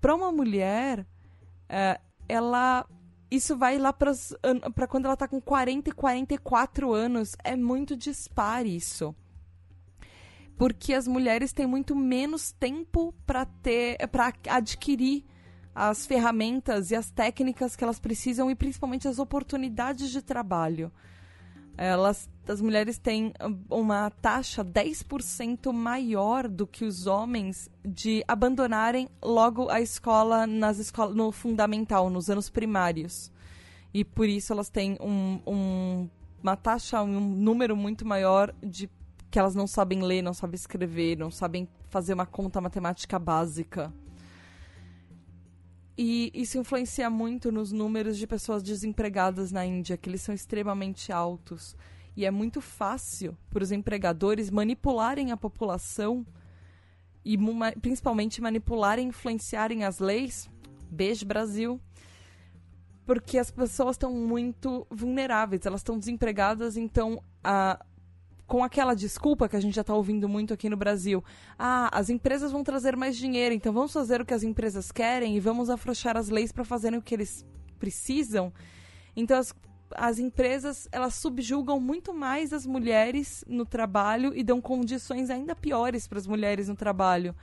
Para uma mulher, é, ela isso vai lá para quando ela está com 40 e 44 anos. É muito dispar isso porque as mulheres têm muito menos tempo para ter para adquirir as ferramentas e as técnicas que elas precisam e principalmente as oportunidades de trabalho. Elas, as mulheres têm uma taxa 10% maior do que os homens de abandonarem logo a escola nas escolas no fundamental, nos anos primários. E por isso elas têm um, um, uma taxa, um número muito maior de que elas não sabem ler, não sabem escrever, não sabem fazer uma conta matemática básica. E isso influencia muito nos números de pessoas desempregadas na Índia, que eles são extremamente altos. E é muito fácil para os empregadores manipularem a população e principalmente manipularem e influenciarem as leis. Beijo, Brasil. Porque as pessoas estão muito vulneráveis, elas estão desempregadas, então a, com aquela desculpa que a gente já está ouvindo muito aqui no Brasil. Ah, as empresas vão trazer mais dinheiro, então vamos fazer o que as empresas querem e vamos afrouxar as leis para fazerem o que eles precisam. Então as, as empresas elas subjugam muito mais as mulheres no trabalho e dão condições ainda piores para as mulheres no trabalho.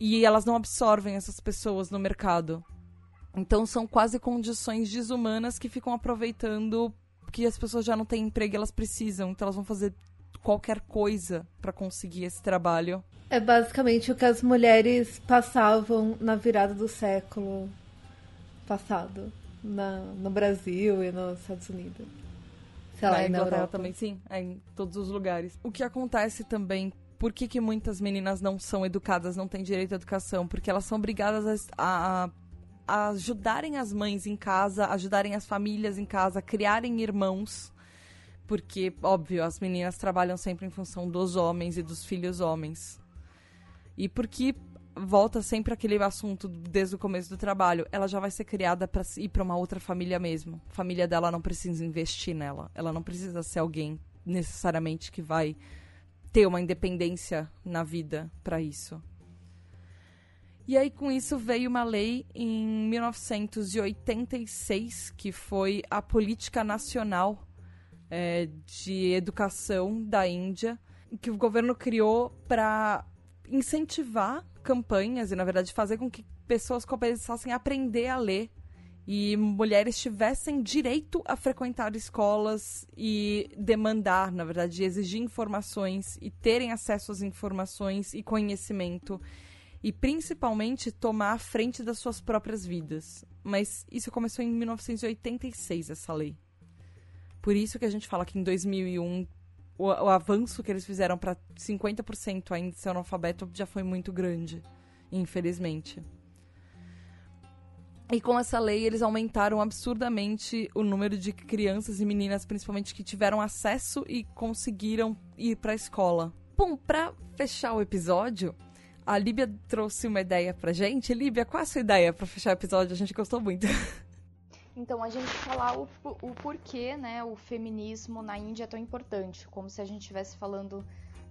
E elas não absorvem essas pessoas no mercado. Então são quase condições desumanas que ficam aproveitando que as pessoas já não têm emprego e elas precisam, então elas vão fazer qualquer coisa para conseguir esse trabalho. É basicamente o que as mulheres passavam na virada do século passado, na, no Brasil e nos Estados Unidos. Sei lá, na, na Europa. também, sim, é em todos os lugares. O que acontece também por que, que, muitas meninas não são educadas, não têm direito à educação? Porque elas são obrigadas a, a, ajudarem as mães em casa, ajudarem as famílias em casa, criarem irmãos. Porque, óbvio, as meninas trabalham sempre em função dos homens e dos filhos homens. E porque volta sempre aquele assunto desde o começo do trabalho, ela já vai ser criada para ir para uma outra família mesmo. A família dela não precisa investir nela. Ela não precisa ser alguém necessariamente que vai ter uma independência na vida para isso. E aí, com isso, veio uma lei em 1986, que foi a Política Nacional é, de Educação da Índia, que o governo criou para incentivar campanhas e, na verdade, fazer com que pessoas começassem a aprender a ler e mulheres tivessem direito a frequentar escolas e demandar, na verdade, exigir informações e terem acesso às informações e conhecimento e principalmente tomar a frente das suas próprias vidas. Mas isso começou em 1986, essa lei. Por isso que a gente fala que em 2001 o, o avanço que eles fizeram para 50% ainda ser analfabeto já foi muito grande, infelizmente. E com essa lei, eles aumentaram absurdamente o número de crianças e meninas, principalmente, que tiveram acesso e conseguiram ir para a escola. Bom, para fechar o episódio, a Líbia trouxe uma ideia pra gente. Líbia, qual a sua ideia para fechar o episódio? A gente gostou muito. Então, a gente falar o, o porquê né, o feminismo na Índia é tão importante, como se a gente estivesse falando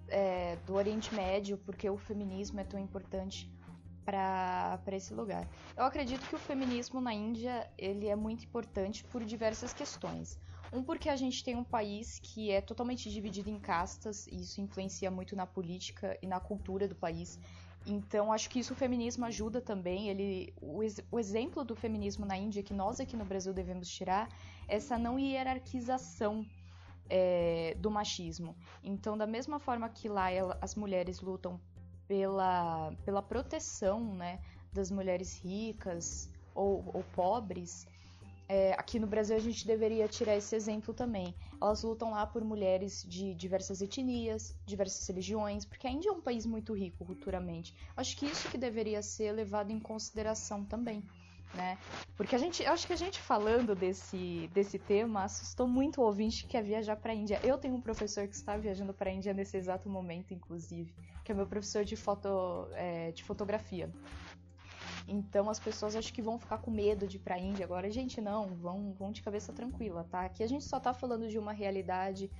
é, do Oriente Médio, porque o feminismo é tão importante para esse lugar. Eu acredito que o feminismo na Índia ele é muito importante por diversas questões. Um, porque a gente tem um país que é totalmente dividido em castas, e isso influencia muito na política e na cultura do país. Então, acho que isso o feminismo ajuda também. Ele, o, ex, o exemplo do feminismo na Índia, que nós aqui no Brasil devemos tirar, é essa não hierarquização é, do machismo. Então, da mesma forma que lá ela, as mulheres lutam pela, pela proteção né, das mulheres ricas ou, ou pobres, é, aqui no Brasil a gente deveria tirar esse exemplo também. Elas lutam lá por mulheres de diversas etnias, diversas religiões, porque a Índia é um país muito rico culturalmente. Acho que isso que deveria ser levado em consideração também. Né? Porque a gente, acho que a gente falando desse, desse tema assustou muito o ouvinte que quer viajar para a Índia. Eu tenho um professor que está viajando para a Índia nesse exato momento, inclusive, que é meu professor de, foto, é, de fotografia. Então as pessoas acho que vão ficar com medo de ir pra Índia agora. Gente, não, vão, vão de cabeça tranquila, tá? Aqui a gente só tá falando de uma realidade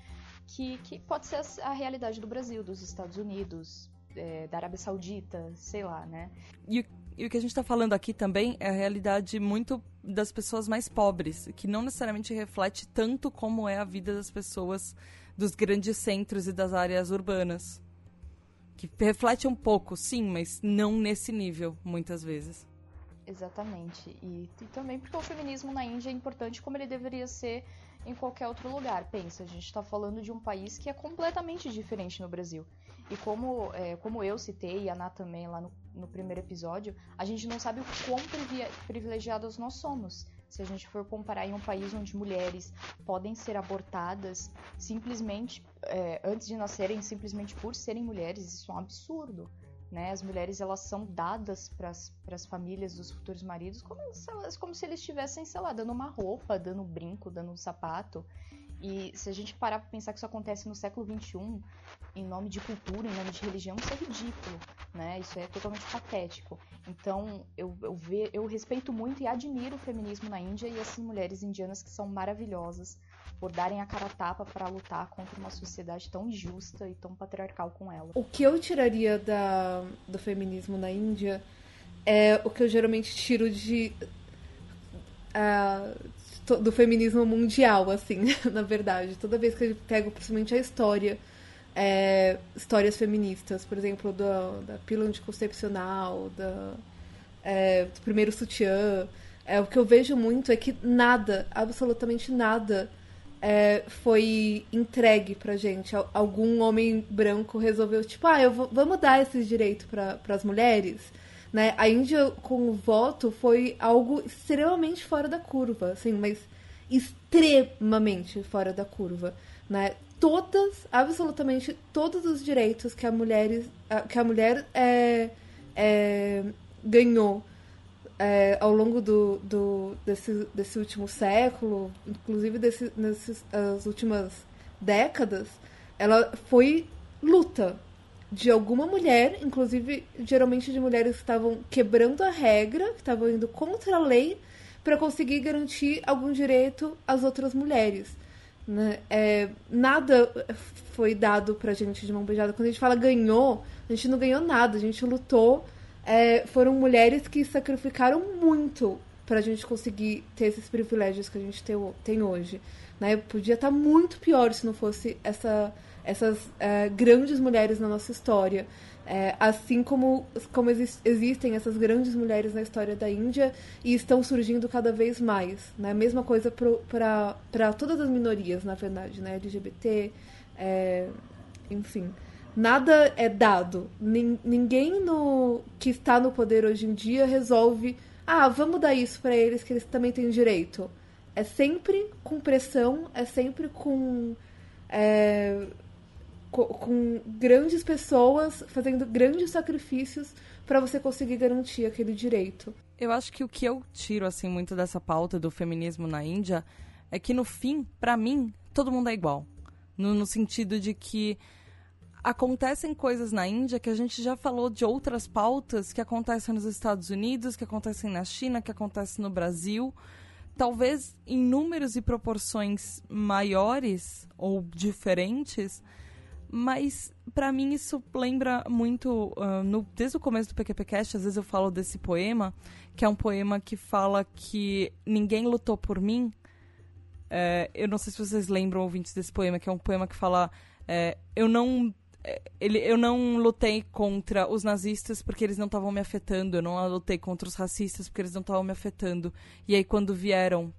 que, que pode ser a realidade do Brasil, dos Estados Unidos, é, da Arábia Saudita, sei lá, né? E, e o que a gente está falando aqui também é a realidade muito das pessoas mais pobres, que não necessariamente reflete tanto como é a vida das pessoas dos grandes centros e das áreas urbanas que reflete um pouco, sim, mas não nesse nível, muitas vezes. Exatamente. E, e, também porque o feminismo na Índia é importante como ele deveria ser em qualquer outro lugar. Pensa, a gente está falando de um país que é completamente diferente no Brasil. E como, é, como eu citei, e a Ana também lá no, no primeiro episódio, a gente não sabe o quão privilegiados nós somos. Se a gente for comparar em um país onde mulheres podem ser abortadas simplesmente é, antes de nascerem, simplesmente por serem mulheres, isso é um absurdo. Né? As mulheres elas são dadas para as famílias dos futuros maridos como, como se eles estivessem, sei lá, dando uma roupa, dando um brinco, dando um sapato. E se a gente parar para pensar que isso acontece no século XXI, em nome de cultura, em nome de religião, isso é ridículo, né? Isso é totalmente patético. Então, eu, eu, ve, eu respeito muito e admiro o feminismo na Índia e essas mulheres indianas que são maravilhosas por darem a cara a tapa para lutar contra uma sociedade tão injusta e tão patriarcal com ela. O que eu tiraria da, do feminismo na Índia é o que eu geralmente tiro de. Uh, do feminismo mundial, assim, na verdade. Toda vez que eu pego, principalmente a história, é, histórias feministas, por exemplo, do, da pílula anticoncepcional, da, é, do primeiro sutiã, é, o que eu vejo muito é que nada, absolutamente nada, é, foi entregue pra gente. Algum homem branco resolveu, tipo, ah, eu vou, vamos dar esses direitos para as mulheres. Né? A Índia com o voto foi algo extremamente fora da curva, assim, mas extremamente fora da curva, né? Todas, absolutamente todos os direitos que a mulher, que a mulher é, é, ganhou é, ao longo do, do, desse, desse último século, inclusive desse, nessas as últimas décadas, ela foi luta, de alguma mulher, inclusive geralmente de mulheres que estavam quebrando a regra, que estavam indo contra a lei para conseguir garantir algum direito às outras mulheres. Né? É, nada foi dado pra gente de mão beijada. Quando a gente fala ganhou, a gente não ganhou nada, a gente lutou. É, foram mulheres que sacrificaram muito pra gente conseguir ter esses privilégios que a gente tem hoje. Né? Podia estar tá muito pior se não fosse essa essas é, grandes mulheres na nossa história. É, assim como, como existem essas grandes mulheres na história da Índia e estão surgindo cada vez mais. Né? Mesma coisa para todas as minorias, na verdade, né? LGBT, é, enfim. Nada é dado. ninguém no, que está no poder hoje em dia resolve. Ah, vamos dar isso para eles que eles também têm direito. É sempre com pressão, é sempre com é, com, grandes pessoas fazendo grandes sacrifícios para você conseguir garantir aquele direito. Eu acho que o que eu tiro assim muito dessa pauta do feminismo na Índia é que no fim, para mim, todo mundo é igual. No, no sentido de que acontecem coisas na Índia que a gente já falou de outras pautas que acontecem nos Estados Unidos, que acontecem na China, que acontecem no Brasil. Talvez em números e proporções maiores ou diferentes, mas para mim isso lembra muito uh, no, desde o começo do PQPcast, às vezes eu falo desse poema, que é um poema que fala que ninguém lutou por mim. É, eu não sei se vocês lembram ouvintes desse poema, que é um poema que fala é, eu não é, ele, eu não lutei contra os nazistas porque eles não estavam me afetando, eu não lutei contra os racistas porque eles não estavam me afetando. E aí quando vieram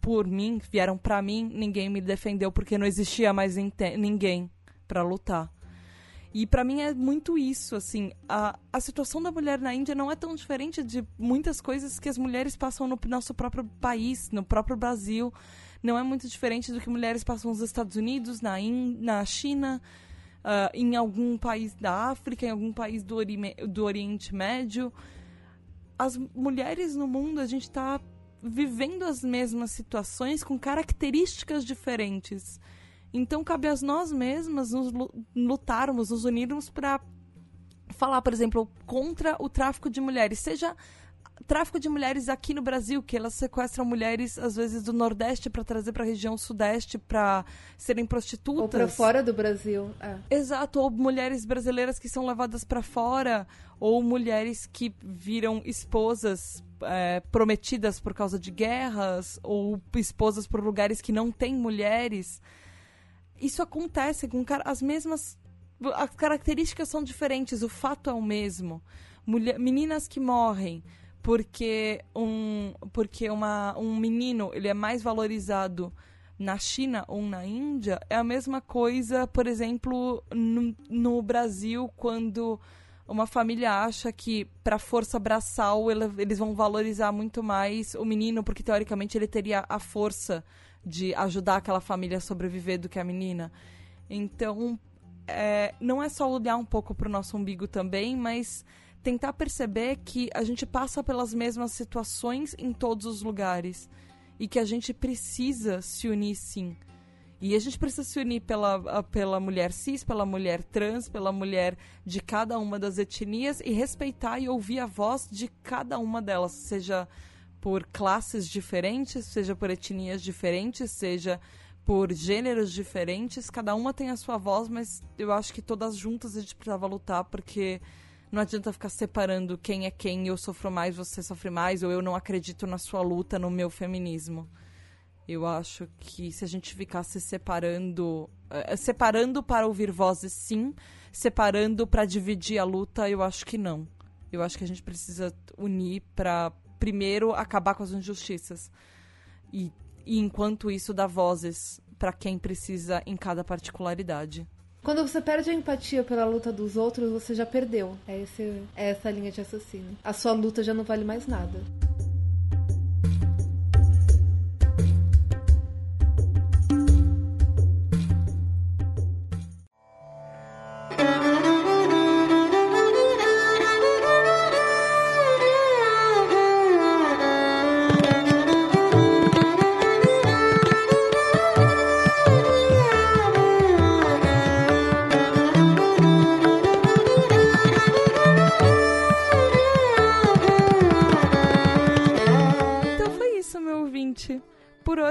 por mim, vieram para mim, ninguém me defendeu porque não existia mais ninguém para lutar. E para mim é muito isso, assim, a, a situação da mulher na Índia não é tão diferente de muitas coisas que as mulheres passam no nosso próprio país, no próprio Brasil. Não é muito diferente do que mulheres passam nos Estados Unidos, na, In, na China, uh, em algum país da África, em algum país do, do Oriente Médio. As mulheres no mundo, a gente está vivendo as mesmas situações com características diferentes. Então cabe a nós mesmas nos lutarmos, nos unirmos para falar, por exemplo, contra o tráfico de mulheres, seja tráfico de mulheres aqui no Brasil, que elas sequestram mulheres às vezes do Nordeste para trazer para a região Sudeste para serem prostitutas. Ou para fora do Brasil. É. Exato, ou mulheres brasileiras que são levadas para fora, ou mulheres que viram esposas é, prometidas por causa de guerras, ou esposas por lugares que não têm mulheres isso acontece com as mesmas. As características são diferentes, o fato é o mesmo. Mulher, meninas que morrem porque um, porque uma, um menino ele é mais valorizado na China ou na Índia é a mesma coisa, por exemplo, no, no Brasil, quando uma família acha que para força braçal eles vão valorizar muito mais o menino, porque teoricamente ele teria a força de ajudar aquela família a sobreviver do que a menina. Então, é, não é só olhar um pouco pro nosso umbigo também, mas tentar perceber que a gente passa pelas mesmas situações em todos os lugares e que a gente precisa se unir sim. E a gente precisa se unir pela, pela mulher cis, pela mulher trans, pela mulher de cada uma das etnias e respeitar e ouvir a voz de cada uma delas, seja por classes diferentes, seja por etnias diferentes, seja por gêneros diferentes. Cada uma tem a sua voz, mas eu acho que todas juntas a gente precisava lutar porque não adianta ficar separando quem é quem, eu sofro mais, você sofre mais, ou eu não acredito na sua luta, no meu feminismo. Eu acho que se a gente ficar se separando, uh, separando para ouvir vozes, sim, separando para dividir a luta, eu acho que não. Eu acho que a gente precisa unir para primeiro acabar com as injustiças e, e enquanto isso dar vozes para quem precisa em cada particularidade. Quando você perde a empatia pela luta dos outros, você já perdeu. É, esse, é essa linha de raciocínio. A sua luta já não vale mais nada.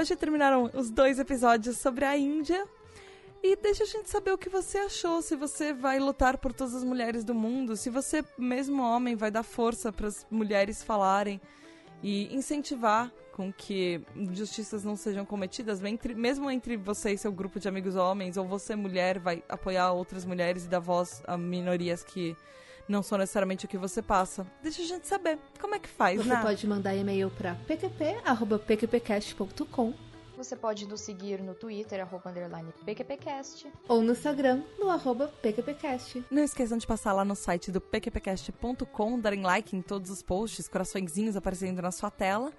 Hoje terminaram os dois episódios sobre a Índia. E deixa a gente saber o que você achou, se você vai lutar por todas as mulheres do mundo, se você, mesmo homem, vai dar força para as mulheres falarem e incentivar com que injustiças não sejam cometidas, entre, mesmo entre você e seu grupo de amigos homens, ou você, mulher, vai apoiar outras mulheres e dar voz a minorias que não são necessariamente o que você passa. Deixa a gente saber. Como é que faz, Você né? pode mandar e-mail para pqp.pqpcast.com Você pode nos seguir no Twitter, arroba underline PQPcast. ou no Instagram, no arroba pqpcast. Não esqueçam de passar lá no site do pqpcast.com, darem like em todos os posts, coraçõezinhos aparecendo na sua tela.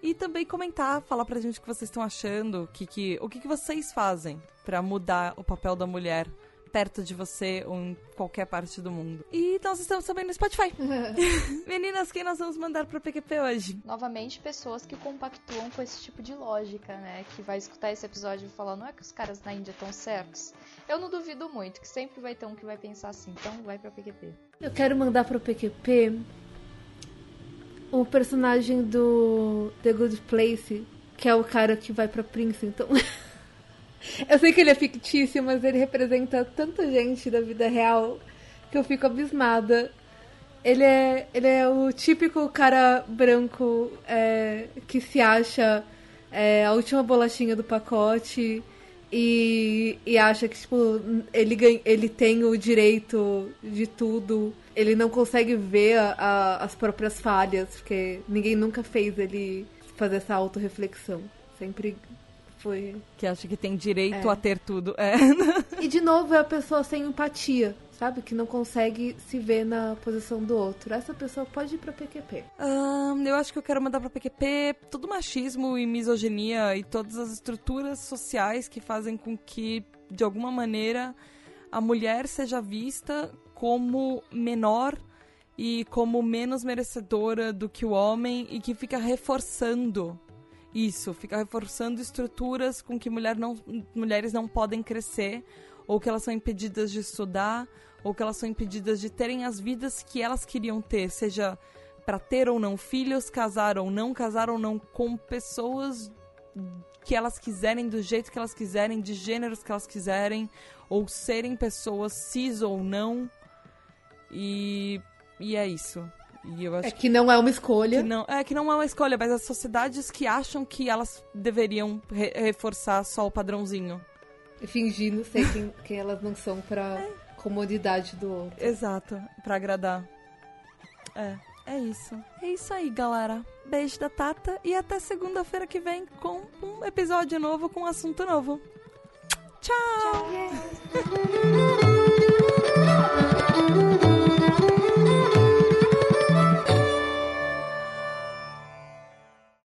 E também comentar, falar pra gente o que vocês estão achando, o que, que, o que, que vocês fazem para mudar o papel da mulher perto de você ou em qualquer parte do mundo. E nós estamos também no Spotify. Meninas, quem nós vamos mandar pro PQP hoje? Novamente, pessoas que compactuam com esse tipo de lógica, né? Que vai escutar esse episódio e falar, não é que os caras na Índia estão certos? Eu não duvido muito, que sempre vai ter um que vai pensar assim, então vai pra PQP. Eu quero mandar pro PQP o personagem do The Good Place, que é o cara que vai pra Princeton. Eu sei que ele é fictício, mas ele representa tanta gente da vida real que eu fico abismada. Ele é, ele é o típico cara branco é, que se acha é, a última bolachinha do pacote e, e acha que tipo, ele, ele tem o direito de tudo. Ele não consegue ver a, a, as próprias falhas, porque ninguém nunca fez ele fazer essa autorreflexão. Sempre foi. Que acha que tem direito É. a ter tudo. É. E de novo é a pessoa sem empatia, sabe? Que não consegue se ver na posição do outro. Essa pessoa pode ir pra PQP. Ahn, eu acho que eu quero mandar pra PQP todo machismo e misoginia e todas as estruturas sociais que fazem com que, de alguma maneira, a mulher seja vista como menor e como menos merecedora do que o homem e que fica reforçando isso, fica reforçando estruturas com que mulher não, mulheres não podem crescer, ou que elas são impedidas de estudar, ou que elas são impedidas de terem as vidas que elas queriam ter, seja para ter ou não filhos, casar ou não, casar ou não com pessoas que elas quiserem, do jeito que elas quiserem, de gêneros que elas quiserem, ou serem pessoas cis ou não. E, e é isso. E eu acho É que não é uma escolha. que não, é que não é uma escolha, mas as sociedades que acham que elas deveriam re- reforçar só o padrãozinho. Fingindo ser quem, quem elas não são pra comodidade do outro. Exato, pra agradar. É, é isso. É isso aí, galera. Beijo da Tata e até segunda-feira que vem com um episódio novo com um assunto novo. Tchau. Tchau.